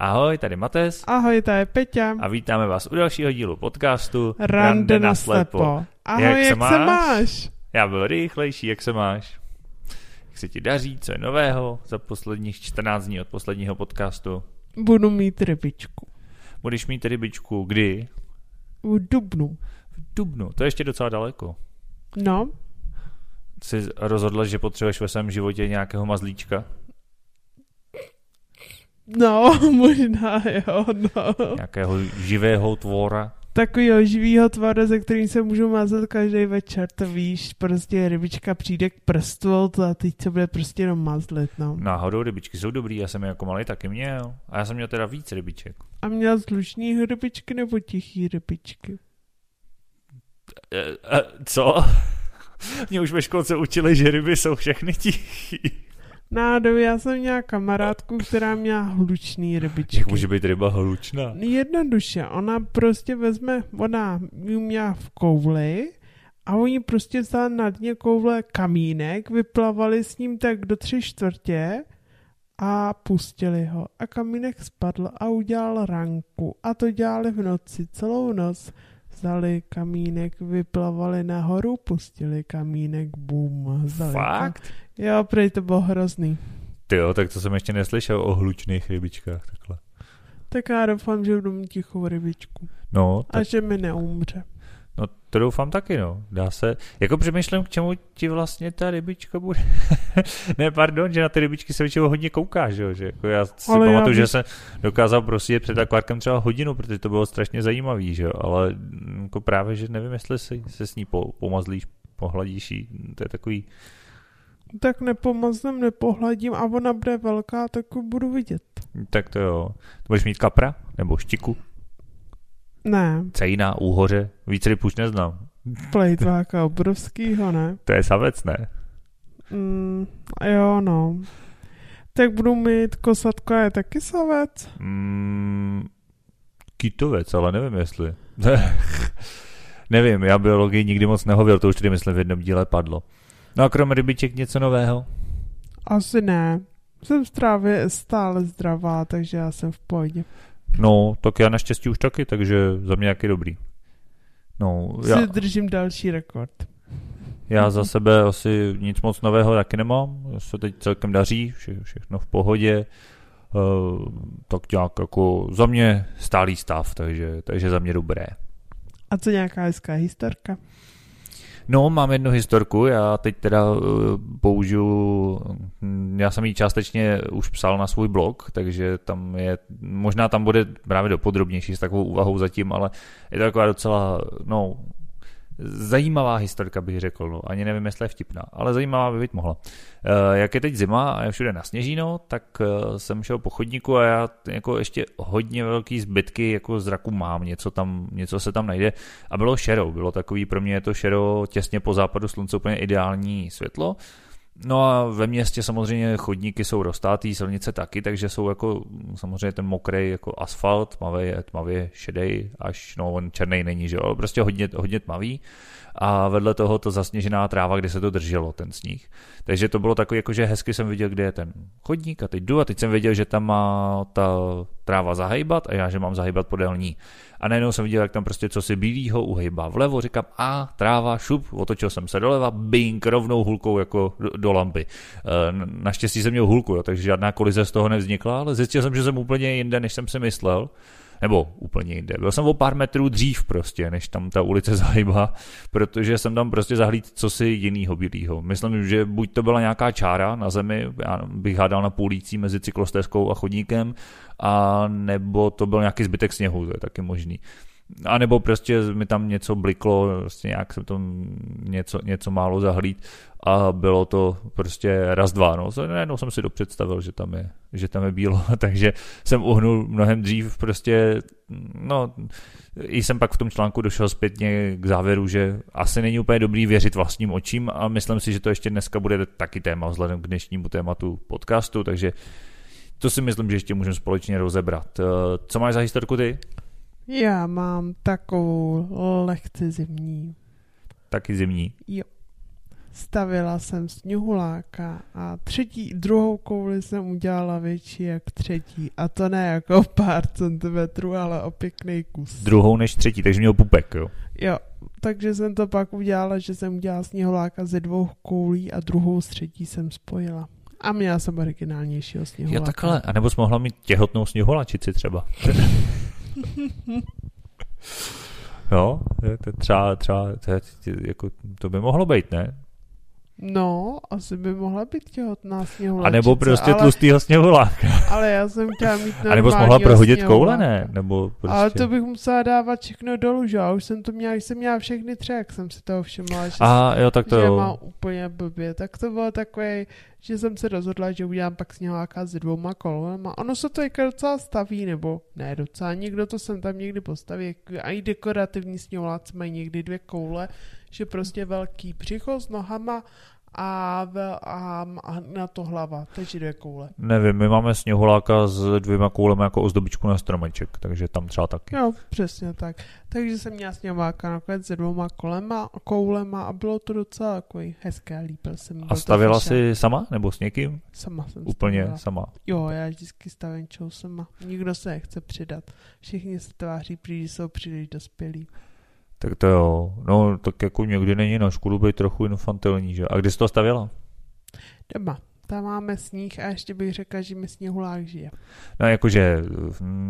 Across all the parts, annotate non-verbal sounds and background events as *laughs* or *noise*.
Ahoj, tady Mates. Ahoj, tady Peťa. A vítáme vás u dalšího dílu podcastu Rande na slepo. Ahoj, jak, jak se, máš? se máš? Já byl rychlejší, jak se máš? Jak se ti daří, co je nového za posledních 14 dní od posledního podcastu? Budu mít rybičku. Budeš mít rybičku kdy? V Dubnu. V Dubnu, to je ještě docela daleko. No. Jsi rozhodla, že potřebuješ ve svém životě nějakého mazlíčka? No, *laughs* možná jo, no. Nějakého živého tvora. Takovýho živýho tvora, ze kterým se můžu mázat každý večer, to víš, prostě rybička přijde k prstu a teď se bude prostě jenom mazlit, no. Náhodou rybičky jsou dobrý, já jsem je jako malý taky měl. A já jsem měl teda víc rybiček. A měl zlušný rybičky nebo tichý rybičky? E, e, co? *laughs* Mě už ve školce učili, že ryby jsou všechny tichý. Náhodou já jsem měla kamarádku, která měla hlučný rybičky. Jak může být ryba hlučná? Jednoduše, ona prostě vezme, ona ji měla v kouli a oni prostě vzali na dně koule kamínek, vyplavali s ním tak do tři čtvrtě a pustili ho. A kamínek spadl a udělal ranku. A to dělali v noci, celou noc. Vzali kamínek, vyplavali nahoru, pustili kamínek, bum. Vzali Fakt? Jo, prej to bylo hrozný. Ty jo, tak to jsem ještě neslyšel o hlučných rybičkách takhle. Tak já doufám, že budu mít tichou rybičku. No. Tak... A že mi neumře. No to doufám taky, no. Dá se, jako přemýšlím, k čemu ti vlastně ta rybička bude. *laughs* ne, pardon, že na ty rybičky se většinou hodně kouká, že jo, že jako já si ale pamatuju, já bych... že jsem dokázal prostě před akvárkem třeba hodinu, protože to bylo strašně zajímavý, že jo, ale jako právě, že nevím, jestli se, se s ní po, pomazlíš, pohladíš jí, to je takový, tak nepomaznem, nepohladím a ona bude velká, tak budu vidět. Tak to jo. Budeš mít kapra? Nebo štiku? Ne. Cejna, úhoře? Víc ryb už neznám. Plejtváka obrovskýho, ne? To je savec, ne? Mm, jo, no. Tak budu mít kosatko je taky savec? Mm, kytovec, ale nevím jestli. *laughs* nevím, já biologii nikdy moc nehověl, to už tady myslím v jednom díle padlo. No a krom rybiček něco nového? Asi ne. Jsem strávě stále zdravá, takže já jsem v pohodě. No, tak já naštěstí už taky, takže za mě jaký dobrý. No, já... Si držím další rekord. Já za sebe asi nic moc nového taky nemám. Se teď celkem daří, vše, všechno v pohodě. Uh, tak nějak jako za mě stálý stav, takže, takže za mě dobré. A co nějaká hezká historka? No, mám jednu historku, já teď teda uh, použiju, já jsem ji částečně už psal na svůj blog, takže tam je, možná tam bude právě dopodrobnější s takovou úvahou zatím, ale je to taková docela, no, zajímavá historka, bych řekl. No. Ani nevím, jestli je vtipná, ale zajímavá by být mohla. Uh, jak je teď zima a je všude nasněžíno, tak uh, jsem šel po chodníku a já jako ještě hodně velký zbytky jako zraku mám, něco, tam, něco se tam najde. A bylo šero, bylo takový, pro mě je to šero těsně po západu slunce úplně ideální světlo. No a ve městě samozřejmě chodníky jsou roztátý, silnice taky, takže jsou jako samozřejmě ten mokrý jako asfalt, tmavý tmavě šedej, až no on černý není, že jo, prostě hodně, hodně tmavý a vedle toho to zasněžená tráva, kde se to drželo, ten sníh. Takže to bylo takový, jako že hezky jsem viděl, kde je ten chodník a teď jdu a teď jsem věděl, že tam má ta tráva zahejbat a já, že mám zahejbat podél ní. A najednou jsem viděl, jak tam prostě co si bílýho uhejbá vlevo, říkám, a tráva, šup, otočil jsem se doleva, bing, rovnou hulkou jako do, do lampy. E, naštěstí jsem měl hulku, jo, takže žádná kolize z toho nevznikla, ale zjistil jsem, že jsem úplně jinde, než jsem si myslel nebo úplně jinde. Byl jsem o pár metrů dřív prostě, než tam ta ulice *laughs* zahýbá, protože jsem tam prostě zahlíd co si jinýho bílýho. Myslím, že buď to byla nějaká čára na zemi, já bych hádal na půlící mezi cyklostezkou a chodníkem, a nebo to byl nějaký zbytek sněhu, to je taky možný. A nebo prostě mi tam něco bliklo, prostě nějak jsem tam něco, něco málo zahlíd a bylo to prostě raz, dva. No. Najednou jsem si dopředstavil, že tam je, že tam je bílo, *laughs* takže jsem uhnul mnohem dřív prostě, no, i jsem pak v tom článku došel zpětně k závěru, že asi není úplně dobrý věřit vlastním očím a myslím si, že to ještě dneska bude taky téma vzhledem k dnešnímu tématu podcastu, takže to si myslím, že ještě můžeme společně rozebrat. Co máš za historku ty? Já mám takovou lehce zimní. Taky zimní? Jo. stavila jsem sněhuláka a třetí, druhou kouli jsem udělala větší jak třetí. A to ne jako *laughs* pár centimetrů, ale o pěkný kus. Druhou než třetí, takže měl pupek, jo? Jo, takže jsem to pak udělala, že jsem udělala sněhuláka ze dvou koulí a druhou z třetí jsem spojila. A měla jsem originálnějšího sněhuláka. Jo, takhle. A nebo jsi mohla mít těhotnou sněhulačici třeba. *laughs* *laughs* jo, to třeba, třeba to, jako, to by mohlo být, ne? No, asi by mohla být těhotná sněhulačice. A nebo prostě ale, tlustýho sněhuláka. Ale já jsem chtěla mít A nebo jsi mohla prohodit koule, ne? Nebo prostě... Ale to bych musela dávat všechno dolů, že? A už jsem to měla, jsem měla všechny tři, jak jsem si toho všimla, že, A, jo, tak to že jo. má úplně blbě. Tak to bylo takové, že jsem se rozhodla, že udělám pak sněhuláka s dvouma kolem. A ono se to jako docela staví, nebo ne docela, někdo to sem tam někdy postaví. A i dekorativní sněhuláci mají někdy dvě koule, že prostě velký břicho s nohama a, v, a, a na to hlava, takže dvě koule. Nevím, my máme sněhuláka s dvěma koulemi jako ozdobičku na stromeček, takže tam třeba taky. Jo, přesně tak. Takže jsem měla sněhuláka nakonec se dvouma kolema, koulema a bylo to docela takový hezké, líbil jsem. A stavila jsi sama nebo s někým? Sama jsem Úplně stavila. sama. Jo, já vždycky stavím čou sama. Nikdo se nechce přidat. Všichni se tváří, že jsou příliš dospělí. Tak to jo, no tak jako někdy není na škodu být trochu infantilní, že? A kdy jsi to stavěla? Doma. Tam máme sníh a ještě bych řekla, že mi sněhulák žije. No jakože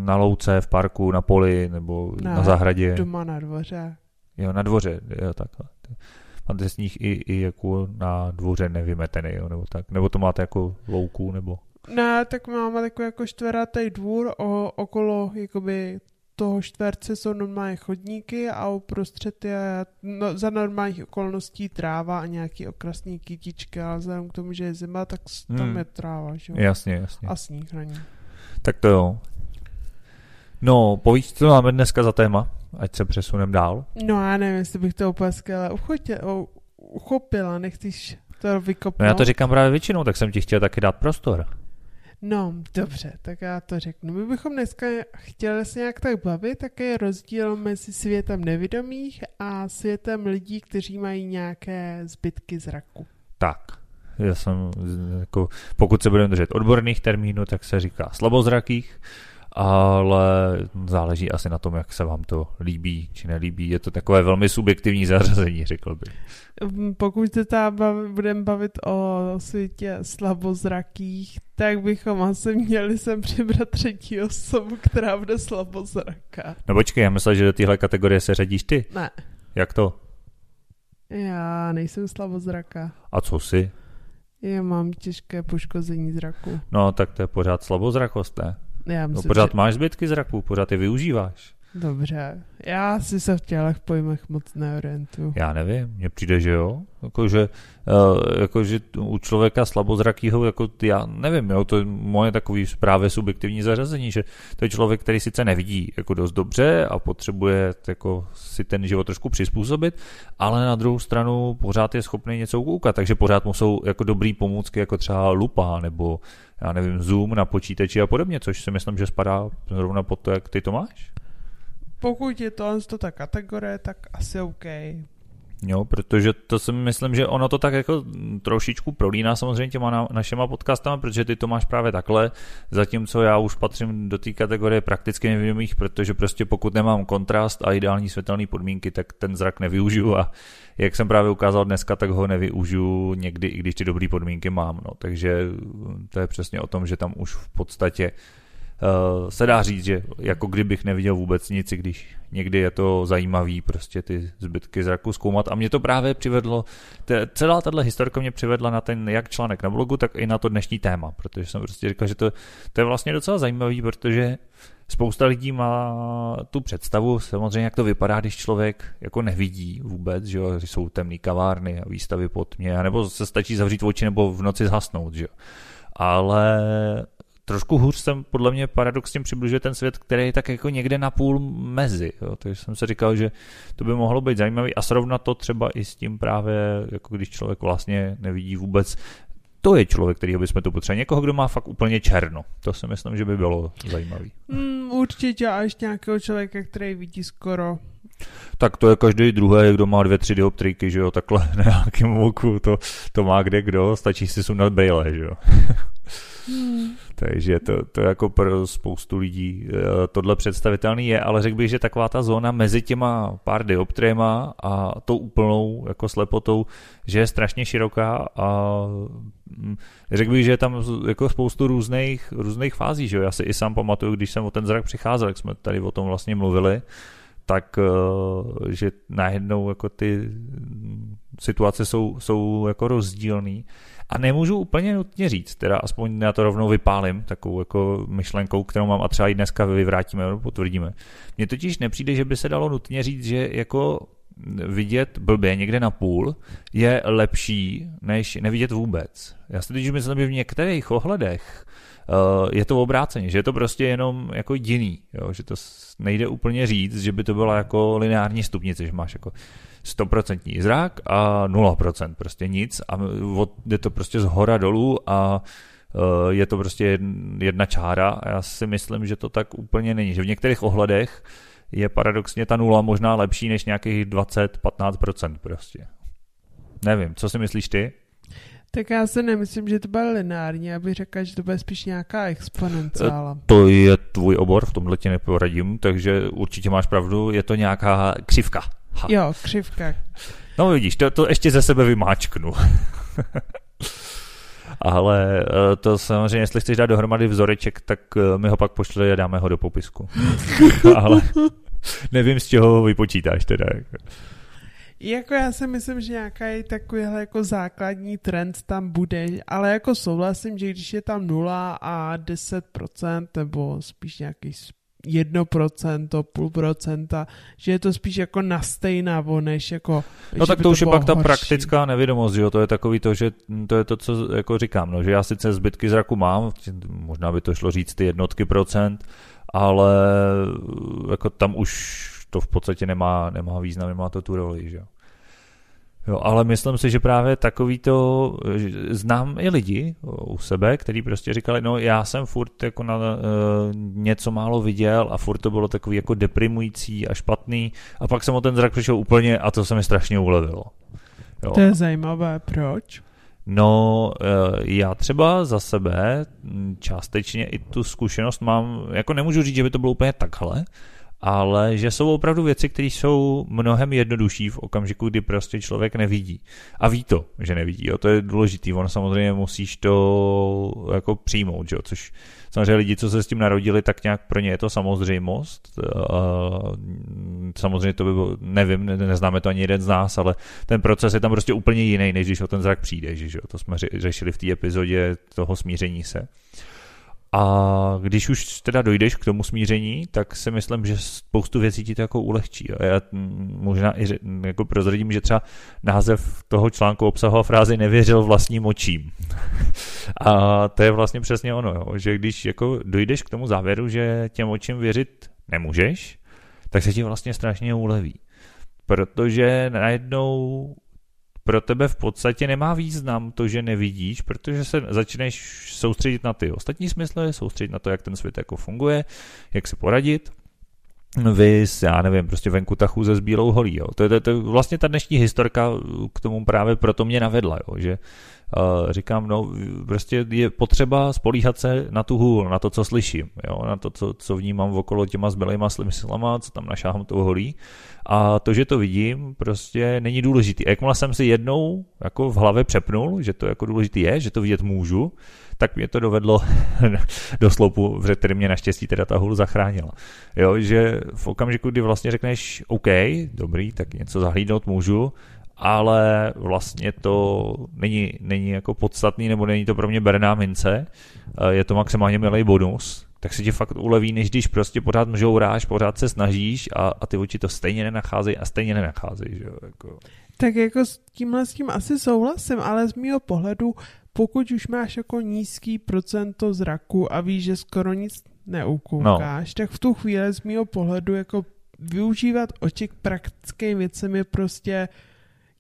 na louce, v parku, na poli nebo na, na zahradě. Doma na dvoře. Jo, na dvoře, jo, takhle. Máte sníh i, i jako na dvoře nevymetený, jo, nebo tak. Nebo to máte jako louku, nebo... Ne, tak máme takový jako čtveratý dvůr, o, okolo jakoby toho čtverce jsou normálně chodníky a uprostřed je no, za normálních okolností tráva a nějaký okrasný kytičky, ale vzhledem k tomu, že je zima, tak tam Hmm. je tráva, že jo? Jasně, jasně. A sníh na ní. Tak to jo. No, povíš, co máme dneska za téma, ať se přesunem dál. No já nevím, jestli bych to úplně skvěle uchopila, nechceš to vykopnout? No já to říkám právě většinou, tak jsem ti chtěl taky dát prostor. No, dobře, tak já to řeknu. My bychom dneska chtěli se nějak tak bavit, jaký je rozdíl mezi světem nevidomých a světem lidí, kteří mají nějaké zbytky zraku. Tak, já jsem, jako, pokud se budeme držet odborných termínů, tak se říká slabozrakých, ale záleží asi na tom, jak se vám to líbí či nelíbí. Je to takové velmi subjektivní zařazení, řekl bych. Mm, Pokud se tam budeme bavit o světě slabozrakých, tak bychom asi měli sem přibrat třetí osobu, která bude slabozraká. No počkej, já myslel, že do téhle kategorie se řadíš ty. Ne, Jak to? já nejsem slabozraká. A co si? Já mám těžké poškození zraku. No, tak to je pořád slabozrakost, ne? Já No, myslím, pořád že... máš zbytky zraku, pořád je využíváš. Dobře, já si se v těchto pojmech moc neorientuju. Já nevím, mně přijde, že jo. Jakože, uh, jakože u člověka slabozrakýho, jako já nevím, jo, to je moje takový právě subjektivní zařazení, že to je člověk, který sice nevidí jako dost dobře a potřebuje jako si ten život trošku přizpůsobit, ale na druhou stranu pořád je schopný něco ukoukat, takže pořád mu jsou jako dobrý pomůcky, jako třeba lupa nebo já nevím, zoom na počítači a podobně, což si myslím, že spadá zrovna pod to, jak ty to máš. Pokud je to, ta kategorie, tak asi OK. Jo, protože to si myslím, že ono to tak jako trošičku prolíná samozřejmě těma na, našima podcastama, protože ty to máš právě takhle, zatímco já už patřím do té kategorie prakticky nevědomých, protože prostě pokud nemám kontrast a ideální světelné podmínky, tak ten zrak nevyužiju a jak jsem právě ukázal dneska, tak ho nevyužiju někdy, i když ty dobré podmínky mám. No. Takže to je přesně o tom, že tam už v podstatě uh, se dá říct, že jako kdybych neviděl vůbec nic, když někdy je to zajímavý prostě ty zbytky zraku zkoumat. A mě to právě přivedlo, te, celá tahle historka mě přivedla na ten jak článek na blogu, tak i na to dnešní téma, protože jsem prostě říkal, že to, to je vlastně docela zajímavý, protože spousta lidí má tu představu, samozřejmě jak to vypadá, když člověk jako nevidí vůbec, že jo, jsou temné kavárny a výstavy pod tmě, nebo se stačí zavřít oči nebo v noci zhasnout, že jo. Ale trošku hůř jsem podle mě paradoxně přibližuje ten svět, který je tak jako někde na půl mezi. Jo. Takže jsem se říkal, že to by mohlo být zajímavý a srovnat to třeba i s tím právě, jako když člověk vlastně nevidí vůbec to je člověk, kterýho bychom tu potřebovali. Někoho, kdo má fakt úplně černo. To si myslím, že by bylo zajímavý. Mm, určitě a ještě nějakého člověka, který vidí skoro Tak to je každý druhý, kdo má dvě, tři dioptriky, že jo, takhle *laughs* na nějakém oku, to, to má kde kdo, stačí si sundat brýle, že jo. Hmm. Takže to, to jako pro spoustu lidí eh, tohle představitelný je, ale řekl bych, že taková ta zóna mezi těma pár dioptriema a tou úplnou jako slepotou, že je strašně široká a mm, řekl bych, že je tam jako spoustu různých, různých fází, že jo? Já si i sám pamatuju, když jsem o ten zrak přicházel, jak jsme tady o tom vlastně mluvili, tak eh, že najednou jako ty situace jsou, jsou jako rozdílný a nemůžu úplně nutně říct, teda aspoň já to rovnou vypálím takovou jako myšlenkou, kterou mám a třeba i dneska vyvrátíme nebo potvrdíme. Mně totiž nepřijde, že by se dalo nutně říct, že jako vidět blbě někde na půl je lepší, než nevidět vůbec. Já si totiž myslím, že v některých ohledech uh, je to obráceně, že je to prostě jenom jako jiný, jo? že to nejde úplně říct, že by to byla jako lineární stupnice, že máš jako 100% zrak a 0% prostě nic a jde to prostě z hora dolů a e, je to prostě jedna čára a já si myslím, že to tak úplně není, že v některých ohledech je paradoxně ta nula možná lepší než nějakých 20-15% prostě. Nevím, co si myslíš ty? Tak já si nemyslím, že to bude lineární, já bych řekl, že to bude spíš nějaká exponenciála. E, to je tvůj obor, v tomhle ti neporadím, takže určitě máš pravdu, je to nějaká křivka. Ha. Jo, křivka. No vidíš, to, to ještě ze sebe vymáčknu. *laughs* Ale eh, to samozřejmě, jestli chceš dát dohromady vzoreček, tak eh, mi ho pak pošli a dáme ho do popisku. *laughs* Ale nevím, z čeho ho vypočítáš teda. Jako já si myslím, že nějaký takovýhle jako základní trend tam bude, ale jako souhlasím, že když je tam 0 a 10% nebo spíš nějaký jedno procento, půl procenta, že je to spíš jako nastejnavo, než jako... No tak to, to už je pak ta praktická nevědomost, že jo, to je takový to, že to je to, co jako říkám, no, že já sice zbytky zraku mám, možná by to šlo říct ty jednotky procent, ale jako tam už to v podstatě nemá, nemá význam, nemá to tu roli, že jo. Jo, ale myslím si, že právě takový to, znám i lidi u sebe, kteří prostě říkali, no já jsem furt jako na uh, něco málo viděl a furt to bylo takový jako deprimující a špatný a pak jsem o ten zrak přišel úplně a to se mi strašně ulevilo. Jo. To je zajímavé, proč? No, uh, já třeba za sebe částečně i tu zkušenost mám, jako nemůžu říct, že by to bylo úplně takhle, ale že jsou opravdu věci, které jsou mnohem jednodušší v okamžiku, kdy prostě člověk nevidí. A ví to, že nevidí, jo, to je důležitý, on samozřejmě musíš to jako přijmout, jo, což samozřejmě lidi, co se s tím narodili, tak nějak pro ně je to samozřejmost. Samozřejmě to by bylo, nevím, neznáme to ani jeden z nás, ale ten proces je tam prostě úplně jiný, než když o ten zrak přijde, že jo, to jsme řešili v té epizodě toho smíření se. A když už teda dojdeš k tomu smíření, tak si myslím, že spoustu věcí ti to jako ulehčí. A já možná i jako prozradím, že třeba název toho článku obsahoval frázi nevěřil vlastním očím. *laughs* A to je vlastně přesně ono, jo, že když jako dojdeš k tomu závěru, že těm očím věřit nemůžeš, tak se ti vlastně strašně uleví. Protože najednou pro tebe v podstatě nemá význam to, že nevidíš, protože se začneš soustředit na ty ostatní smysly, soustředit na to, jak ten svět jako funguje, jak se poradit. Vys, já nevím, prostě venku ta chůze s bílou holí. Jo. To, to, to, vlastně ta dnešní historka k tomu právě proto mě navedla, jo, že uh, říkám, no prostě je potřeba spolíhat se na tu hůl, na to, co slyším, jo, na to, co, co vnímám okolo těma zbylejma smyslama, co tam našáhám tou holí a to, že to vidím, prostě není důležitý. Jakmile jsem si jednou jako v hlavě přepnul, že to jako důležitý je, že to vidět můžu, tak mě to dovedlo *laughs* do sloupu, v který mě naštěstí teda ta hůl zachránila. Jo, že v okamžiku, kdy vlastně řekneš OK, dobrý, tak něco zahlídnout můžu, ale vlastně to není, není jako podstatný, nebo není to pro mě berná mince, je to maximálně milý bonus, tak se ti fakt uleví, než když prostě pořád mžouráš, pořád se snažíš a, a ty oči to stejně nenacházejí a stejně nenacházejí. Jako... Tak jako s tímhle s tím asi souhlasím, ale z mého pohledu, pokud už máš jako nízký procento zraku a víš, že skoro nic neukoukáš, no. tak v tu chvíli z mého pohledu jako využívat oči k praktickým věcem je prostě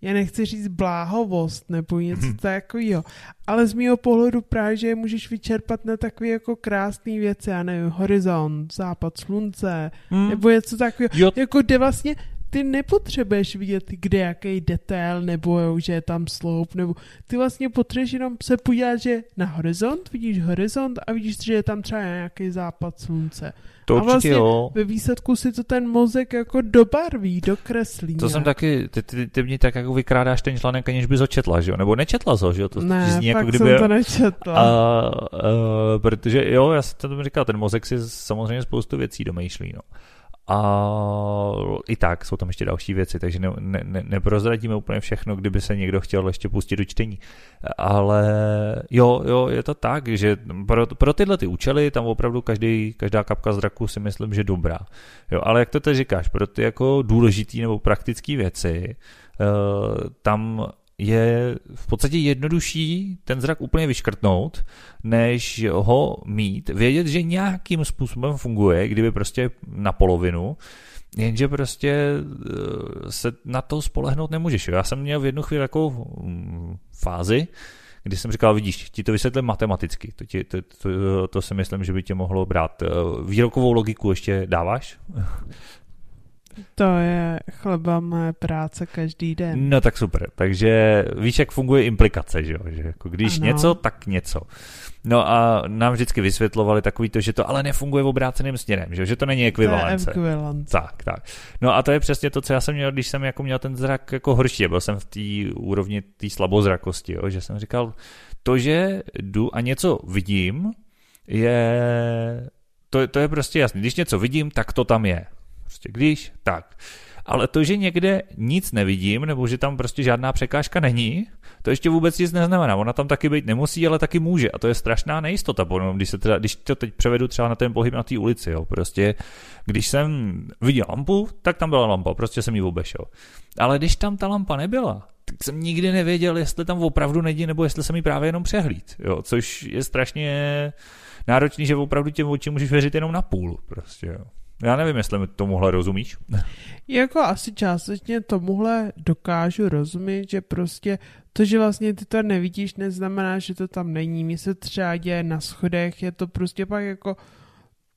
já nechci říct bláhovost nebo něco hmm. takového, ale z mého pohledu právě, že je můžeš vyčerpat na takové jako krásné věci, já nevím, horizont, západ slunce, hmm. nebo něco takového, jo. jako kde vlastně ty nepotřebuješ vidět, kde jaký detail, nebo že je tam sloup, nebo ty vlastně potřebuješ jenom se podívat, že na horizont, vidíš horizont a vidíš, že je tam třeba nějaký západ slunce. To a vlastně jo. ve výsledku si to ten mozek jako dobarví, dokreslí. To jsem taky, ty, ty, ty mě tak jako vykrádáš ten článek, aniž bys ho četla, že jo? Nebo nečetla ho, že jo? To ne, zní, jako kdyby, jsem to nečetla. A, a, protože jo, já jsem to říkal, ten mozek si samozřejmě spoustu věcí domýšlí, no. A i tak jsou tam ještě další věci, takže ne, ne, neprozradíme úplně všechno, kdyby se někdo chtěl ještě pustit do čtení. Ale jo, jo, je to tak, že pro, pro tyhle ty účely tam opravdu každý, každá kapka zraku si myslím, že dobrá. Jo, ale jak to teď říkáš, pro ty jako důležitý nebo praktické věci, uh, tam je v podstatě jednodušší ten zrak úplně vyškrtnout, než ho mít, vědět, že nějakým způsobem funguje, kdyby prostě na polovinu, jenže prostě eh, se na to spolehnout nemůžeš. Já jsem měl v jednu chvíli takovou mm, fázi, kdy jsem říkal, vidíš, ti to vysvětlím matematicky, to, ti, to, to, to si myslím, že by tě mohlo brát. Eh, výrokovou logiku ještě dáváš? To je chleba mé práce každý den. No tak super. Takže víš, jak funguje implikace, že jo? Že jako když ano. něco, tak něco. No a nám vždycky vysvětlovali takový to, že to ale nefunguje v obráceným směrem, že, že to není ekvivalence. To je ekvivalence. Tak, tak. No a to je přesně to, co já jsem měl, když jsem jako měl ten zrak jako horší, byl jsem v té úrovni té slabozrakosti, jo? že jsem říkal, to, že jdu a něco vidím, je to, to je prostě jasný. Když něco vidím, tak to tam je. Prostě když, tak. Ale to, že někde nic nevidím, nebo že tam prostě žádná překážka není, to ještě vůbec nic neznamená. Ona tam taky být nemusí, ale taky může. A to je strašná nejistota, když, se teda, když to teď převedu třeba na ten pohyb na té ulici. Jo. Prostě, když jsem viděl lampu, tak tam byla lampa, prostě jsem ji obešel. Ale když tam ta lampa nebyla, tak jsem nikdy nevěděl, jestli tam opravdu není, nebo jestli jsem ji právě jenom přehlíd. Jo. Což je strašně náročný, že opravdu těm očím můžeš věřit jenom na půl. Prostě, jo. Já nevím, jestli mi tomuhle rozumíš. Jako asi částečně tomuhle dokážu rozumět, že prostě to, že vlastně ty to nevidíš, neznamená, že to tam není. Mně se třeba děje na schodech, je to prostě pak jako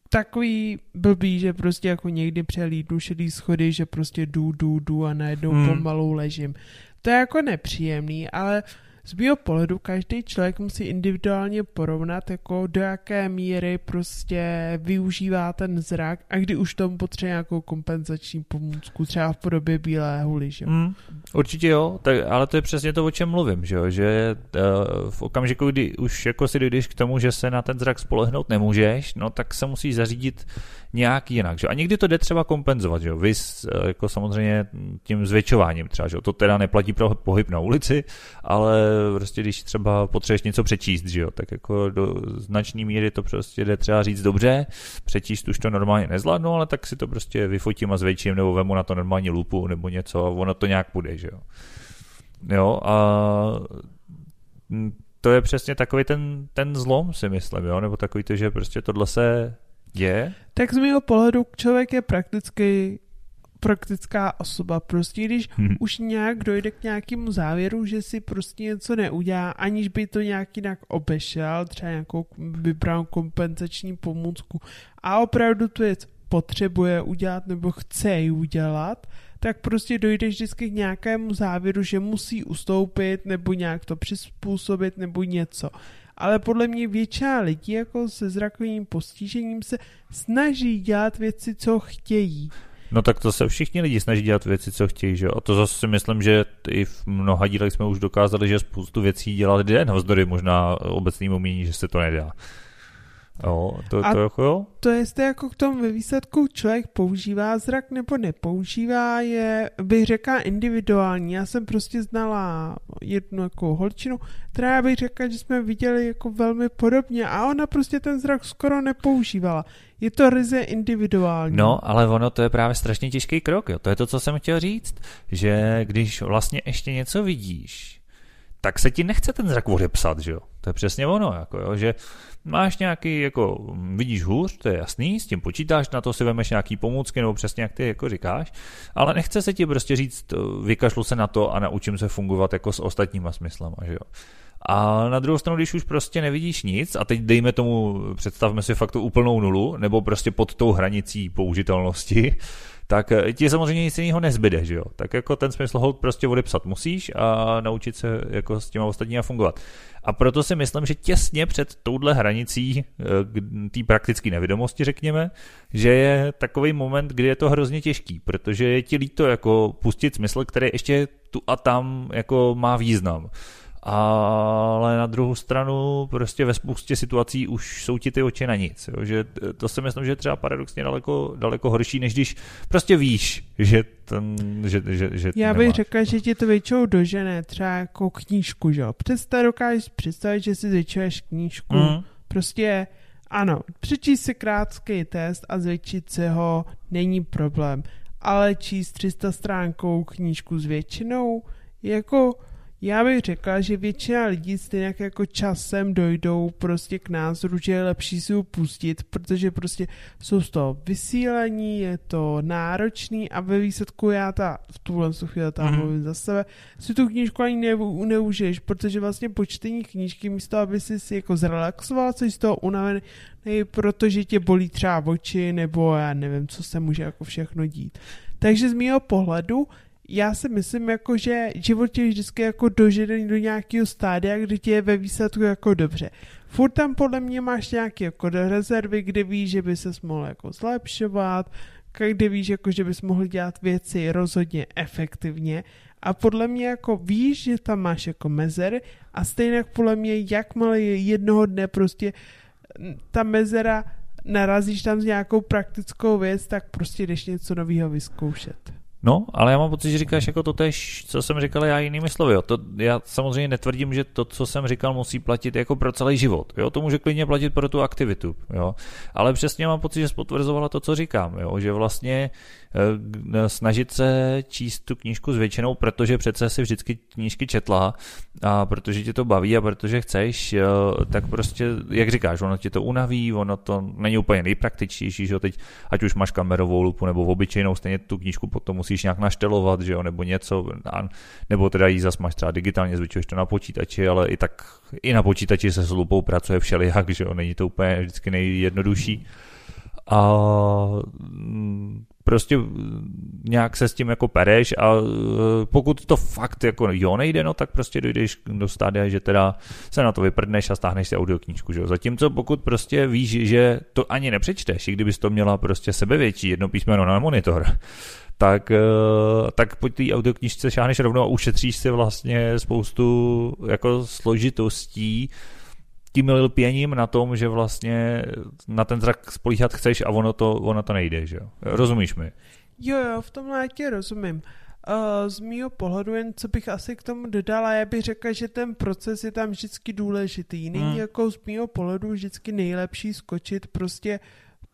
takový blbý, že prostě jako někdy přelídnu šedý schody, že prostě jdu, jdu, jdu a najednou hmm. pomalu ležím. To je jako nepříjemný, ale z mého pohledu každý člověk musí individuálně porovnat, jako do jaké míry prostě využívá ten zrak a kdy už tomu potřebuje nějakou kompenzační pomůcku, třeba v podobě bílé huly, že? Mm, určitě jo, tak, ale to je přesně to, o čem mluvím, že, že uh, v okamžiku, kdy už jako si dojdeš k tomu, že se na ten zrak spolehnout nemůžeš, no tak se musíš zařídit nějak jinak. Že? A někdy to jde třeba kompenzovat, že? Vy uh, jako samozřejmě tím zvětšováním třeba, že? to teda neplatí pro pohyb na ulici, ale prostě když třeba potřebuješ něco přečíst, že jo, tak jako do značné míry to prostě jde třeba říct dobře, přečíst už to normálně nezvládnu, ale tak si to prostě vyfotím a zvětším nebo vemu na to normální lupu nebo něco a ono to nějak bude, že jo. Jo, a to je přesně takový ten, ten zlom, si myslím, jo, nebo takový to, že prostě tohle se děje. Tak z mého pohledu člověk je prakticky praktická osoba. Prostě když hmm. už nějak dojde k nějakému závěru, že si prostě něco neudělá, aniž by to nějak jinak obešel, třeba nějakou vybral kompenzační pomůcku a opravdu tu věc potřebuje udělat nebo chce ji udělat, tak prostě dojde vždycky k nějakému závěru, že musí ustoupit nebo nějak to přizpůsobit nebo něco. Ale podle mě většina lidí jako se zrakovým postižením se snaží dělat věci, co chtějí. No tak to se všichni lidi snaží dělat věci, co chtějí, že A to zase si myslím, že i v mnoha dílech jsme už dokázali, že spoustu věcí dělat jde, navzdory možná obecnému umění, že se to nedá. Jo, to, a to, jako jo. to jestli jako k tomu ve výsledku člověk používá zrak nebo nepoužívá, je, bych řekla, individuální. Já jsem prostě znala jednu jako holčinu, která bych řekla, že jsme viděli jako velmi podobně a ona prostě ten zrak skoro nepoužívala. Je to ryze individuální. No, ale ono to je právě strašně těžký krok. Jo. To je to, co jsem chtěl říct, že když vlastně ještě něco vidíš, tak se ti nechce ten zrak odepsat, že jo? To je přesně ono, jako jo, že máš nějaký, jako vidíš hůř, to je jasný, s tím počítáš, na to si vemeš nějaký pomůcky, nebo přesně jak ty jako říkáš, ale nechce se ti prostě říct, vykašlu se na to a naučím se fungovat jako s ostatníma smyslama, že jo? A na druhou stranu, když už prostě nevidíš nic, a teď dejme tomu, představme si fakt tu úplnou nulu, nebo prostě pod tou hranicí použitelnosti, tak eh, ti samozřejmě nic jiného nezbyde, že jo. Tak jako ten smysl hold prostě odepsat musíš a naučit se jako s těma ostatními fungovat. A proto si myslím, že těsně před touhle hranicí eh, té praktické nevědomosti, řekněme, že je takový moment, kdy je to hrozně těžký, protože je ti líto jako pustit smysl, který ještě tu a tam jako má význam ale na druhou stranu prostě ve spoustě situací už jsou ti ty oči na nic. Jo? Že to si myslím, že je třeba paradoxně daleko, daleko horší, než když prostě víš, že ten, že, že, že Já bych řekla, že ti to většinou dožene třeba jako knížku, že jo. Představ, dokážeš představit, že si zvětšuješ knížku. Mm. Prostě ano, přečíst si krátký test a zvětšit si ho není problém. Ale číst 300 stránkou knížku s většinou, jako já bych řekla, že většina lidí stejně jako časem dojdou prostě k názoru, že je lepší si ho pustit, protože prostě jsou z toho vysílení, je to náročný a ve výsledku já ta, v tuhle chvíli tam mm-hmm. mluvím za sebe, si tu knížku ani ne, neužiješ, protože vlastně po čtení knížky místo, aby si si jako zrelaxoval, jsi z toho unavený, protože tě bolí třeba oči, nebo já nevím, co se může jako všechno dít. Takže z mého pohledu já si myslím, jako, že život tě vždycky jako dožene do nějakého stádia, kdy tě je ve výsledku jako dobře. Furt tam podle mě máš nějaké jako rezervy, kde víš, že by se mohl jako zlepšovat, kde víš, jako, že bys mohl dělat věci rozhodně efektivně a podle mě jako víš, že tam máš jako mezery a stejně podle mě, jakmile je jednoho dne prostě ta mezera narazíš tam s nějakou praktickou věc, tak prostě jdeš něco nového vyzkoušet. No, ale já mám pocit, že říkáš jako to tež, co jsem říkal já jinými slovy. Jo. To, já samozřejmě netvrdím, že to, co jsem říkal, musí platit jako pro celý život. Jo. To může klidně platit pro tu aktivitu. Jo. Ale přesně mám pocit, že spotvrzovala to, co říkám. Jo. Že vlastně Eh, snažit se číst tu knížku s většinou, protože přece si vždycky knížky četla a protože tě to baví a protože chceš, eh, tak prostě, jak říkáš, ono tě to unaví, ono to není úplně nejpraktičtější, že jo, teď, ať už máš kamerovou lupu nebo obyčejnou, stejně tu knížku potom musíš nějak naštelovat, že jo, nebo něco, nebo teda jí zas máš třeba digitálně, zvyčuješ to na počítači, ale i tak i na počítači se s lupou pracuje všelijak, že jo, není to úplně vždycky nejjednodušší. A prostě nějak se s tím jako pereš a e, pokud to fakt jako jo nejde, no tak prostě dojdeš do stádia, že teda se na to vyprdneš a stáhneš si audioknížku, že jo. Zatímco pokud prostě víš, že to ani nepřečteš, i kdybys to měla prostě sebevětší jedno písmeno na monitor, tak, e, tak po té audioknížce šáhneš rovnou a ušetříš si vlastně spoustu jako složitostí, tím lpěním na tom, že vlastně na ten zrak spolíhat chceš a ono to, ono to nejde, že jo? Rozumíš mi? Jo, jo, v tomhle já tě rozumím. Uh, z mýho pohledu jen, co bych asi k tomu dodala, já bych řekla, že ten proces je tam vždycky důležitý. Není hmm. jako z mýho pohledu vždycky nejlepší skočit prostě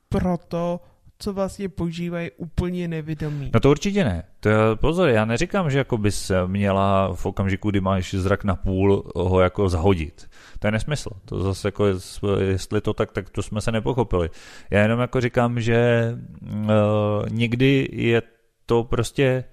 proto, co vlastně používají úplně nevědomí. No to určitě ne. To je, pozor, já neříkám, že jako bys měla v okamžiku, kdy máš zrak na půl, ho jako zahodit. To je nesmysl. To zase jako, jestli to tak, tak to jsme se nepochopili. Já jenom jako říkám, že uh, někdy je to prostě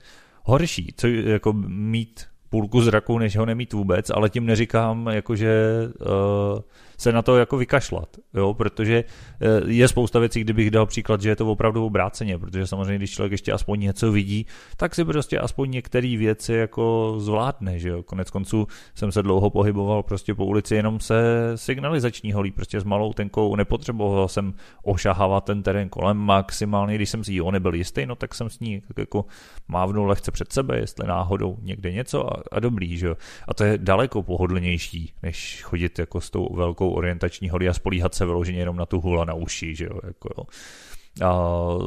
horší, co jako mít půlku zraku, než ho nemít vůbec, ale tím neříkám, jako že uh, se na to jako vykašlat, jo, protože eh, je spousta věcí, kdybych dal příklad, že je to opravdu obráceně, protože samozřejmě, když člověk ještě aspoň něco vidí, tak si prostě aspoň některé věci jako zvládne, že jo. Konec konců jsem se dlouho pohyboval prostě po ulici jenom se signalizační holí, prostě s malou tenkou, nepotřeboval jsem ošahávat ten terén kolem maximálně, když jsem si jí nebyl jistý, no tak jsem s ní jako mávnul lehce před sebe, jestli náhodou někde něco a, a dobrý, že jo. A to je daleko pohodlnější, než chodit jako s tou velkou nějakou orientační holi a spolíhat se vyloženě jenom na tu hula na uši, že jo, jako jo. A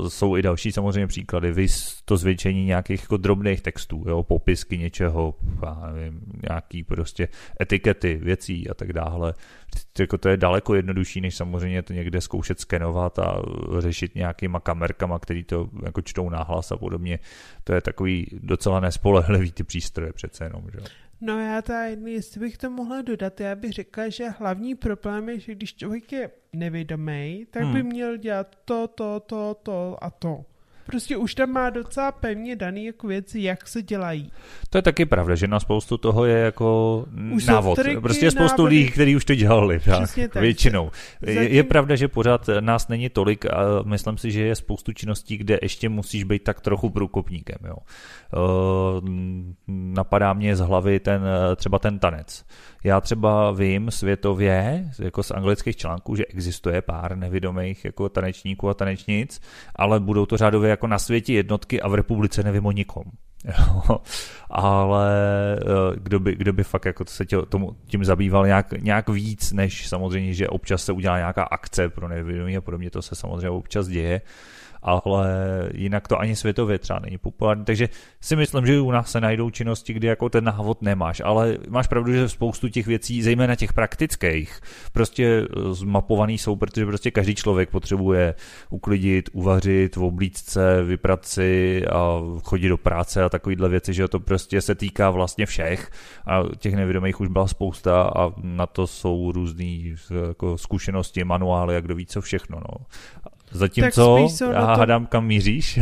jsou i další samozřejmě příklady, vy to zvětšení nějakých jako drobných textů, jo, popisky něčeho, já nevím, nějaký prostě etikety, věcí a tak dále. Jako to je daleko jednodušší, než samozřejmě to někde zkoušet skenovat a řešit nějakýma kamerkama, který to jako čtou náhlas a podobně. To je takový docela nespolehlivý ty přístroje přece jenom, že. No já tady, jestli bych to mohla dodat, já bych řekla, že hlavní problém je, že když člověk je nevědomý, tak hmm. by měl dělat to, to, to, to a to. Prostě už tam má docela pevně daný jako věci, jak se dělají. To je taky pravda, že na spoustu toho je jako už návod. Prostě je spoustu lidí, kteří už to dělali. Tak, tak, většinou. Zatím... Je, je pravda, že pořád nás není tolik a myslím si, že je spoustu činností, kde ještě musíš být tak trochu průkopníkem. Jo. Uh, napadá mě z hlavy ten, třeba ten tanec. Já třeba vím světově, jako z anglických článků, že existuje pár nevědomých jako tanečníků a tanečnic, ale budou to řádově jako na světě jednotky a v republice nevím o nikom. ale eh, kdo by, kdo by fakt jako se tě, tomu, tím zabýval nějak, nějak víc, než samozřejmě, že občas se udělá nějaká akce pro nevědomí a podobně, to se samozřejmě občas děje, ale jinak to ani světově třeba není populární, takže si myslím, že u nás se najdou činnosti, kdy jako ten návod nemáš, ale máš pravdu, že spoustu těch věcí, zejména těch praktických, prostě zmapovaný jsou, protože prostě každý člověk potřebuje uklidit, uvařit, v oblídce, vyprat si a chodit do práce a takovýhle věci, že to prostě se týká vlastně všech a těch nevědomých už byla spousta a na to jsou různé jako zkušenosti, manuály, jak kdo ví co všechno. No. Zatímco, já hádám, kam míříš.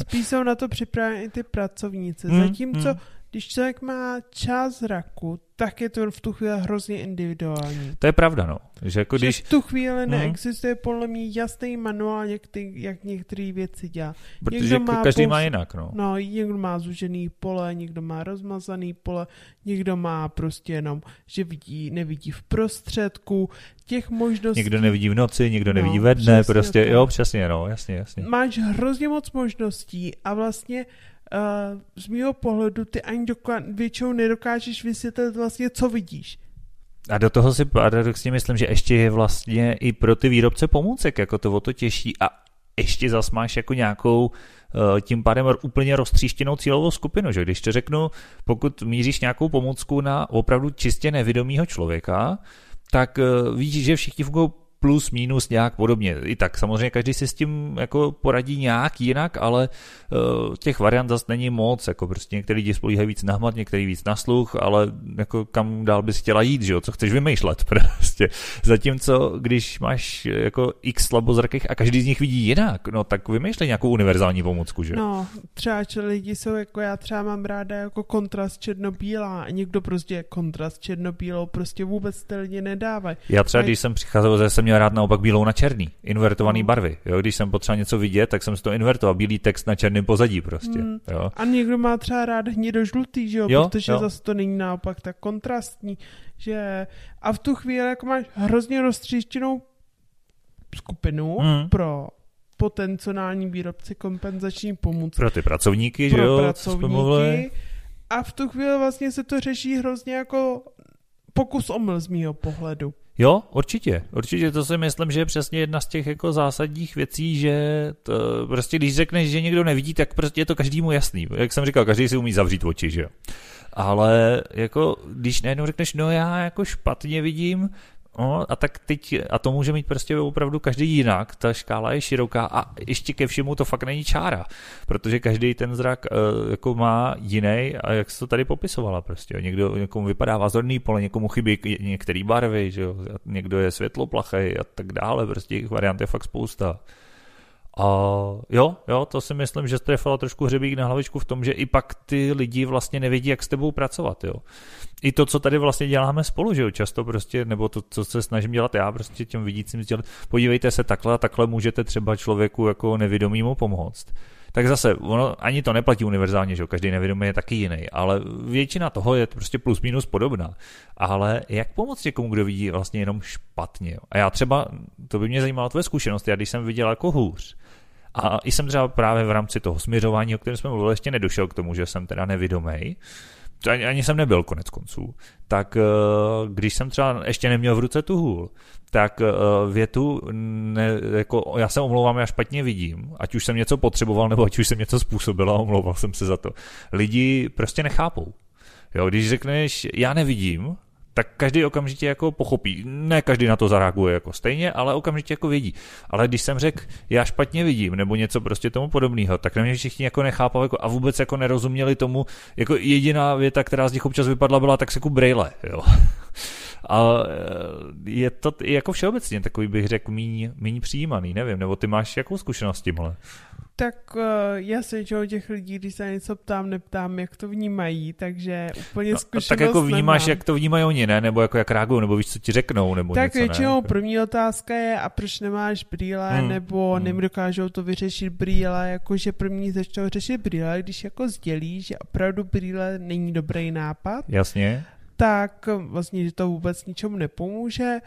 spíš jsou na to připraveni i ty pracovníci. Hmm, Zatímco, hmm. Když člověk má čas zraku, tak je to v tu chvíli hrozně individuální. To je pravda, no. Že, jako že když... v tu chvíli hmm. neexistuje podle mě jasný manuál, jak, ty, jak některé věci dělá. Protože někdo má každý pous... má jinak, no. No, někdo má zužený pole, někdo má rozmazaný pole, někdo má prostě jenom, že vidí, nevidí v prostředku, těch možností. Někdo nevidí v noci, někdo nevidí no, ve dne, prostě, to. jo, přesně, no, jasně, jasně. Máš hrozně moc možností a vlastně uh, z mého pohledu ty ani doklad, většinou nedokážeš vysvětlit vlastně, co vidíš. A do toho si paradoxně myslím, že ještě je vlastně i pro ty výrobce pomůcek, jako to o to těžší a ještě zas máš jako nějakou uh, tím pádem úplně roztříštěnou cílovou skupinu, že když to řeknu, pokud míříš nějakou pomůcku na opravdu čistě nevědomého člověka, tak uh, víš, že všichni fungují plus, minus nějak podobně. I tak samozřejmě každý si s tím jako poradí nějak jinak, ale uh, těch variant zase není moc, jako prostě některý lidi spolíhají víc na hmat, některý víc na sluch, ale jako kam dál bys chtěla jít, že jo, co chceš vymýšlet *laughs* prostě. Zatímco, když máš jako x slabozrakých a každý z nich vidí jinak, no tak vymýšlej nějakou univerzální pomůcku, že No, třeba lidi jsou jako já třeba mám ráda jako kontrast černobílá a někdo prostě kontrast černobílou prostě vůbec ty lidi nedávají. Já třeba, když jsem přicházel, že jsem měl rád naopak bílou na černý, invertovaný mm. barvy. Jo? Když jsem potřeboval něco vidět, tak jsem si to invertoval, bílý text na černém pozadí prostě. Mm. Jo? A někdo má třeba rád hnědožlutý, že jo? jo protože jo. zase to není naopak tak kontrastní. Že... A v tu chvíli jako máš hrozně roztříštěnou skupinu mm. pro potenciální výrobci kompenzační pomůcky. Pro ty pracovníky, pro že jo? pracovníky. A v tu chvíli vlastně se to řeší hrozně jako pokus omyl z mýho pohledu. Jo, určitě. Určitě to si myslím, že je přesně jedna z těch jako zásadních věcí, že to, prostě když řekneš, že někdo nevidí, tak prostě je to každému jasný. Jak jsem říkal, každý si umí zavřít oči, že jo. Ale jako, když najednou řekneš, no já jako špatně vidím, No, a tak teď, a to může mít prostě opravdu každý jinak, ta škála je široká a ještě ke všemu to fakt není čára, protože každý ten zrak uh, jako má jiný a jak se to tady popisovala prostě, někdo, někomu vypadá vazorný pole, někomu chybí některé barvy, že jo? někdo je světloplachej a tak dále, prostě těch variant je fakt spousta. A jo, jo, to si myslím, že strefala trošku hřebík na hlavičku v tom, že i pak ty lidi vlastně nevědí, jak s tebou pracovat, jo. I to, co tady vlastně děláme spolu, že jo, často prostě, nebo to, co se snažím dělat já, prostě těm vidícím sdělat, podívejte se takhle a takhle můžete třeba člověku jako nevědomímu pomoct tak zase ono ani to neplatí univerzálně, že jo, každý nevědomý je taky jiný, ale většina toho je prostě plus minus podobná. Ale jak pomoct někomu, kdo vidí vlastně jenom špatně? A já třeba, to by mě zajímalo tvoje zkušenost, já když jsem viděl jako hůř, a i jsem třeba právě v rámci toho směřování, o kterém jsme mluvili, ještě nedošel k tomu, že jsem teda nevědomý, ani, ani jsem nebyl konec konců, tak eh, když jsem třeba ještě neměl v ruce tu hůl, tak uh, větu, ne, jako, já se omlouvám, já špatně vidím, ať už jsem něco potřeboval, nebo ať už jsem něco způsobil a omlouval jsem se za to. Lidi prostě nechápou. Jo, když řekneš, já nevidím, tak každý okamžitě jako pochopí. Ne každý na to zareaguje jako stejně, ale okamžitě jako vidí. Ale když jsem řekl, já špatně vidím, nebo něco prostě tomu podobného, tak na mě všichni jako nechápali jako, a vůbec jako nerozuměli tomu, jako jediná věta, která z nich občas vypadla, byla tak se jako brejle, jo. A eh, je to jako všeobecně takový, bych řekl, míň, míň přijímaný, nevím, nebo ty máš jakou zkušenost s tímhle? Tak uh, já se o těch lidí, když se něco ptám, neptám, jak to vnímají, takže úplně no, zkušenost Tak jako vnímáš, nemám. jak to vnímají oni, ne? Nebo jako jak reagují, nebo víš, co ti řeknou, nebo Tak něco, většinou ne? první otázka je, a proč nemáš brýle, Hmm, nebo hmm. nedokážou to vyřešit brýle, jakože první začnou řešit brýle, když jako sdělí, že opravdu brýle není dobrý nápad, Jasně. tak eh, vlastně, že to vůbec ničemu nepomůže,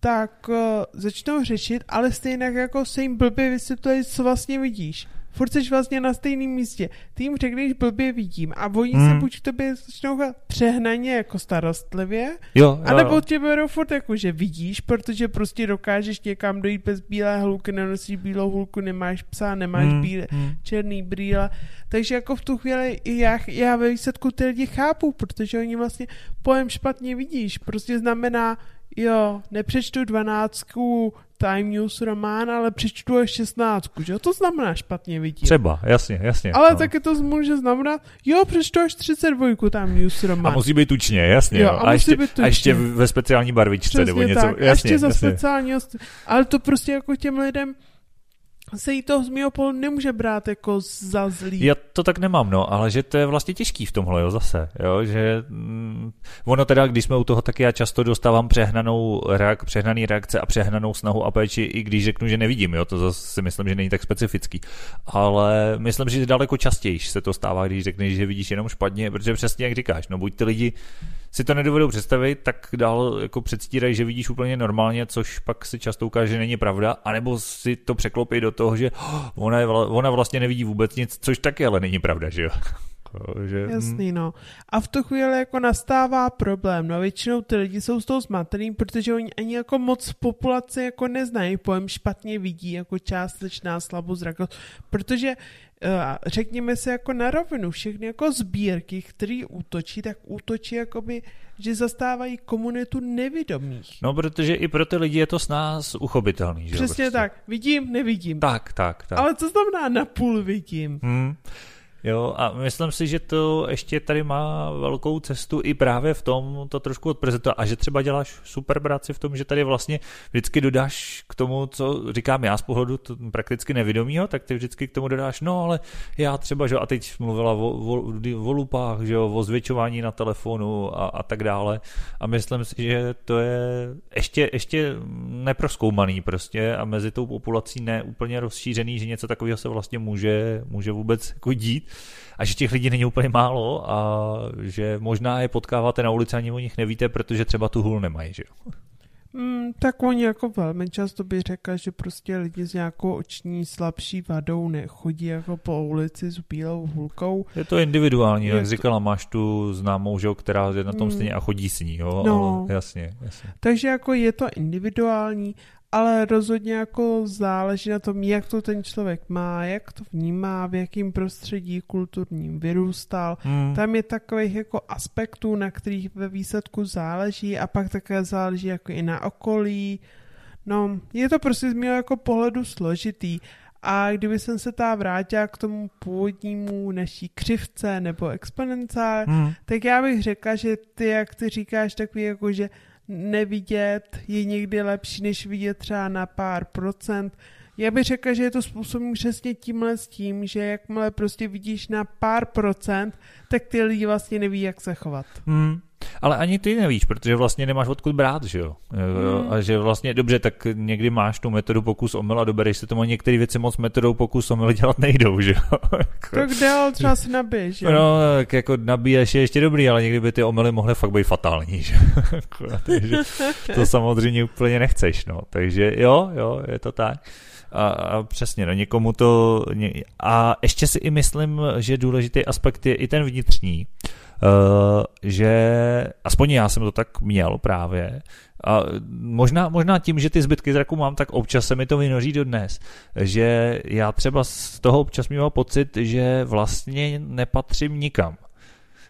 tak uh, začnou řešit, ale stejně jako se jim blbě vysvětluje, co vlastně vidíš. Furt jsi vlastně na stejném místě. Ty jim řekneš blbě vidím a oni hmm. se buď k tobě začnou přehnaně jako starostlivě, Jo, jo. a nebo tě berou furt jako, že vidíš, protože prostě dokážeš někam dojít bez bílé hluky, nenosíš bílou hulku, nemáš psa, nemáš Hmm, bílé, hmm. černý brýle. Takže jako v tu chvíli já, já ve výsledku ty lidi chápu, protože oni vlastně pojem špatně vidíš. Prostě znamená, jo, nepřečtu dvanáctku Time News román, ale přečtu až šestnáctku, že jo? To znamená špatně vidím. Třeba, jasně, jasně. Ale no. taky to může znamenat, jo, přečtu až 32 Time News A román. musí být tučně, jasně. Jo, Jo, a a, musí ještě, být a ještě tučně. ve speciální barvičce Přesně nebo něco. tak. A Jasně, ještě za jasně. speciální host- Ale to prostě jako těm lidem se jí to z mého pohledu nemůže brát jako za zlý. Já to tak nemám, no, ale že to je vlastně těžký v tomhle, jo, zase, jo, že mm, ono teda, když jsme u toho, tak já často dostávám přehnanou reak, přehnaný reakce a přehnanou snahu a péči, i když řeknu, že nevidím, jo, to zase si myslím, že není tak specifický, ale myslím, že daleko častěji se to stává, když řekneš, že vidíš jenom špatně, protože přesně jak říkáš, no buď ty lidi si to nedovedou představit, tak dál jako předstírají, že vidíš úplně normálně, což pak si často ukáže, že není pravda, anebo si to překlopí do toho, že ona, je, ona vlastně nevidí vůbec nic, což taky ale není pravda, že jo. *laughs* Že, mm, Jasný, no. A v tu chvíli jako nastává problém. No většinou ty lidi jsou z toho zmatený, protože oni ani jako moc v populaci jako neznají pojem špatně vidí, jako částečná slabozrakost, protože řekněme se jako na rovinu, všechny jako sbírky, který útočí, tak útočí jakoby, že zastávají komunitu nevědomých. No, protože i pro ty lidi je to s nás uchopitelný, že Přesně prostě. tak. Vidím, nevidím. Tak, tak, tak. Ale co znamená napůl vidím? Hmm. Jo, a myslím si, že to ještě tady má velkou cestu i právě v tom to trošku odprezentovat. A že třeba děláš super práci v tom, že tady vlastně vždycky dodáš k tomu, co říkám já z pohledu to prakticky nevědomího, tak ty vždycky k tomu dodáš, no ale já třeba, že a teď mluvila o, o, o lupách, že jo, o zvětšování na telefonu a, a tak dále. A myslím si, že to je ještě, ještě neproskoumaný prostě a mezi tou populací ne úplně rozšířený, že něco takového se vlastně může, může vůbec jako dít a že těch lidí není úplně málo a že možná je potkáváte na ulici ani o nich nevíte, protože třeba tu hůl nemají, že jo. Mm, tak oni jako velmi často by řekl, že prostě lidi s nějakou oční slabší vadou nechodí jako po ulici s bílou hůlkou. Je to individuální, Je jak to- říkala, máš tu známou, že která je na tom Mm. stejně a chodí s ní, jo, No. ale jasně, jasně. Takže jako je to individuální, ale rozhodně jako záleží na tom, jak to ten člověk má, jak to vnímá, v jakém prostředí kulturním vyrůstal. Hmm. Tam je takových jako aspektů, na kterých ve výsledku záleží a pak také záleží jako i na okolí. No, je to prostě z mého jako pohledu složitý. A kdyby jsem se tá vrátila k tomu původnímu naší křivce nebo exponenciál, Hmm. tak já bych řekla, že ty, jak ty říkáš, takový jako, že nevidět je někdy lepší, než vidět třeba na pár procent. Já bych řekla, že je to způsobem přesně tímhle s tím, že jakmile prostě vidíš na pár procent, tak ty lidi vlastně neví, jak se chovat. Hmm. Ale ani ty nevíš, protože vlastně nemáš odkud brát, že jo. Jo, Hmm. A že vlastně, dobře, tak někdy máš tu metodu pokus omyl a dobereš se tomu, některé věci moc metodou pokus omyl dělat nejdou, že jo. *laughs* Tak dál třeba se nabiješ, že? jo? No, tak jako nabíješ je ještě dobrý, ale někdy by ty omily mohly fakt být fatální, že? *laughs* Takže to samozřejmě úplně nechceš, no. Takže jo, jo, je to tak. A, a přesně, no, někomu to... A ještě si i myslím, že důležitý aspekt je i ten vnitřní. Uh, že aspoň já jsem to tak měl právě. A možná, možná tím, že ty zbytky zraku mám, tak občas se mi to vynoří do dnes. Že já třeba z toho občas měl pocit, že vlastně nepatřím nikam.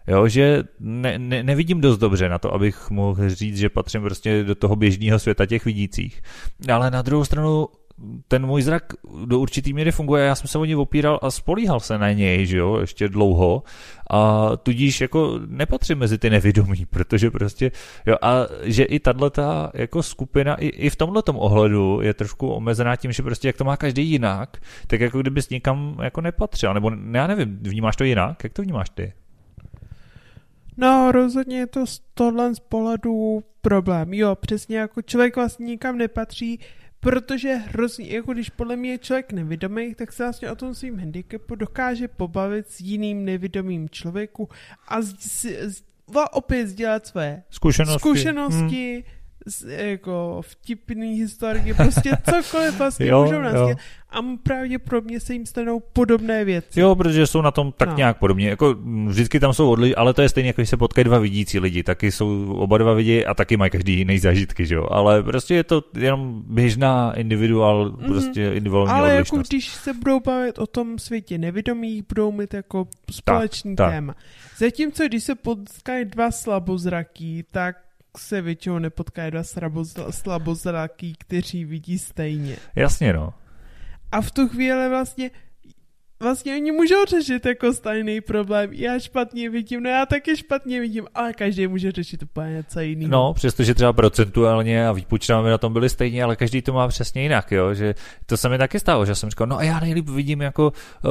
Jo, že ne, ne, nevidím dost dobře na to, abych mohl říct, že patřím prostě do toho běžného světa těch vidících. Ale na druhou stranu ten můj zrak do určitý míry funguje, já jsem se o něj opíral a spolíhal se na něj, že jo, ještě dlouho a tudíž jako nepatřím mezi ty nevědomí, *laughs* protože prostě, jo, a že i tato jako skupina i, i v tomhle ohledu je trošku omezená tím, že prostě jak to má každý jinak, tak jako kdybys nikam jako nepatřil, nebo já nevím, vnímáš to jinak? Jak to vnímáš ty? No, rozhodně je to z tohle z pohledu problém. Jo, přesně jako člověk vlastně nikam nepatří, protože hrozně, jako když podle mě je člověk nevědomý, tak se vlastně o tom svým handicapu dokáže pobavit s jiným nevědomým člověku a z, z, z, opět sdělat své zkušenosti, zkušenosti hmm jako vtipný historiky, prostě *laughs* cokoliv vlastně jo, můžou nastět. A pravděpodobně se jim stanou podobné věci. Jo, protože jsou na tom tak no. nějak podobně. Jako vždycky tam jsou odlišení, ale to je stejně, jako když se potkají dva vidící lidi, taky jsou oba dva vidí a taky mají každý jiný zážitky, že jo. Ale prostě je to jenom běžná individuál, mm-hmm. prostě individuální Ale odlišnost. jako když se budou bavit o tom světě nevědomých, budou mít jako společný tak, téma. Tak. Zatímco když se potkají dva slabozraký, tak se většinou nepotkají dva slabozraký, kteří vidí stejně. Jasně, no. A v tu chvíli vlastně vlastně oni můžou řešit jako stejný problém. Já špatně vidím, no já taky špatně vidím, ale každý může řešit úplně něco jiného. No, přestože třeba procentuálně a výpočtáme na tom byli stejně, ale každý to má přesně jinak, jo, že to se mi taky stalo, že jsem říkal, no a já nejlíp vidím jako uh,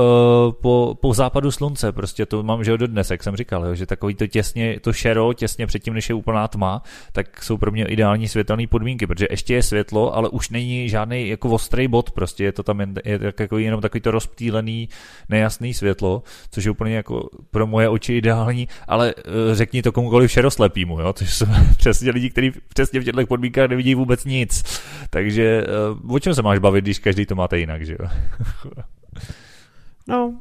po, po západu slunce, prostě to mám, že do dnes, jak jsem říkal, jo, že takový to těsně, to šero, těsně předtím, než je úplná tma, tak jsou pro mě ideální světelné podmínky, protože ještě je světlo, ale už není žádný jako ostrý bod, prostě je to tam jen, je jako jenom takový to rozptýlený nejasný světlo, což je úplně jako pro moje oči ideální, ale uh, řekni to komukoliv šeroslepýmu, jo, což jsou *laughs* přesně lidi, kteří přesně v těchto podmínkách nevidí vůbec nic. Takže uh, o čem se máš bavit, když každý to máte jinak, že jo? *laughs* no,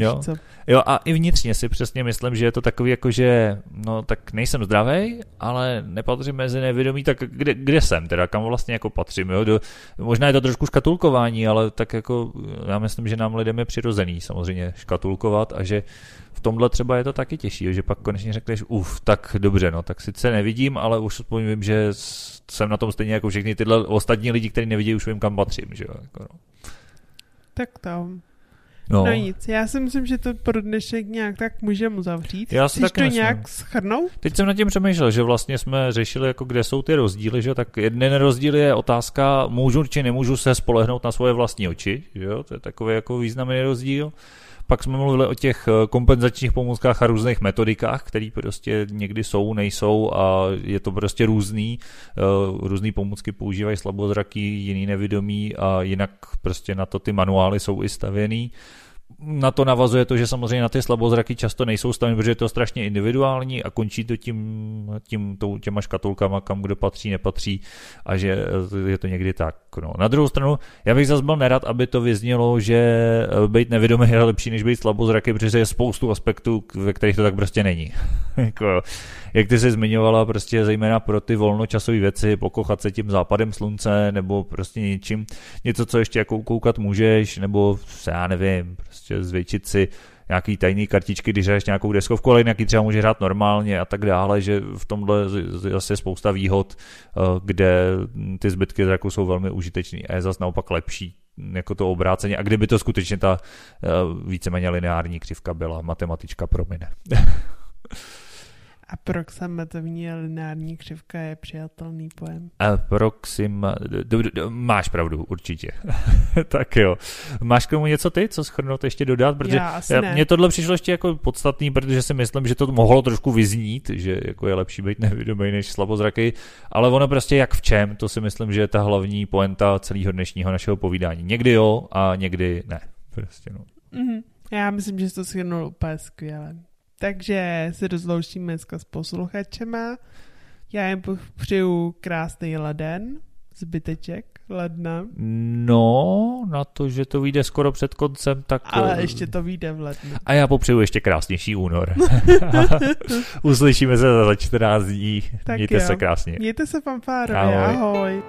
Jo. jo, a i vnitřně si přesně myslím, že je to takový jako, že no tak nejsem zdravý, ale nepatřím mezi nevědomí, tak kde, kde jsem teda, kam vlastně jako patřím, jo? Do, možná je to trošku škatulkování, ale tak jako já myslím, že nám lidem je přirozený samozřejmě škatulkovat a že v tomhle třeba je to taky těžší, že pak konečně řekneš, uf, tak dobře, no, tak sice nevidím, ale už aspoň vím, že jsem na tom stejně jako všechny tyhle ostatní lidi, kteří nevidí, už vím, kam patřím, že jo. Jako no. Tak tam. No. no nic, já si myslím, že to pro dnešek nějak tak můžeme uzavřít. Já si Chceš to myslím. nějak schrnout? Teď jsem nad tím přemýšlel, že vlastně jsme řešili, jako kde jsou ty rozdíly, že tak jeden rozdíl je otázka, můžu či nemůžu se spolehnout na svoje vlastní oči, že jo, to je takový jako významný rozdíl. Pak jsme mluvili o těch eh, kompenzačních pomůckách a různých metodikách, které prostě někdy jsou, nejsou a je to prostě různý. Eh, různé pomůcky používají slabozraky, jiný nevědomí a jinak prostě na to ty manuály jsou i stavěný na to navazuje to, že samozřejmě na ty slabozraky často nejsou staveny, protože je to strašně individuální a končí to tím, tím těma škatulkama, kam kdo patří, nepatří a že je to někdy tak. No. Na druhou stranu, já bych zase byl nerad, aby to vyznělo, že být nevědomý je lepší, než být slabozraky, protože je spoustu aspektů, ve kterých to tak prostě není. *laughs* jako, jak ty jsi zmiňovala, prostě zejména pro ty volnočasové věci, pokochat se tím západem slunce, nebo prostě něčím, něco, co ještě jako koukat můžeš, nebo já nevím, prostě zvětšit si nějaký tajný kartičky, když hraješ nějakou deskovku, ale nějaký třeba může hrát normálně a tak dále, že v tomhle zase spousta výhod, eh, kde ty zbytky zraku jsou velmi užitečný a je zase naopak lepší jako to obráceně a kdyby to skutečně ta eh, víceméně lineární křivka byla, matematička promine. *laughs* Aproximativní lineární křivka je přijatelný pojem. Aproxim... Máš pravdu, určitě. *laughs* tak jo. Máš k tomu něco ty, co schrnout ještě dodat? Protože Já asi ne. Mně tohle přišlo ještě jako podstatný, protože si myslím, že to mohlo trošku vyznít, že jako je lepší být nevědomý než slabozraký, ale ono prostě jak v čem, to si myslím, že je ta hlavní poenta celého dnešního našeho povídání. Někdy jo a někdy ne. Prostě no. Mm-hmm. Já myslím, že to schrnul úplně skvěle. Takže se rozloučíme dneska s posluchačema. Já jim přeju krásný leden, zbyteček ledna. No, na to, že to vyjde skoro před koncem, tak... Ale ještě to vyjde v lednu. A já popřeju ještě krásnější únor. *laughs* Uslyšíme se za 14 dní. Tak Mějte jo. se krásně. Mějte se fanfárově, ahoj. ahoj.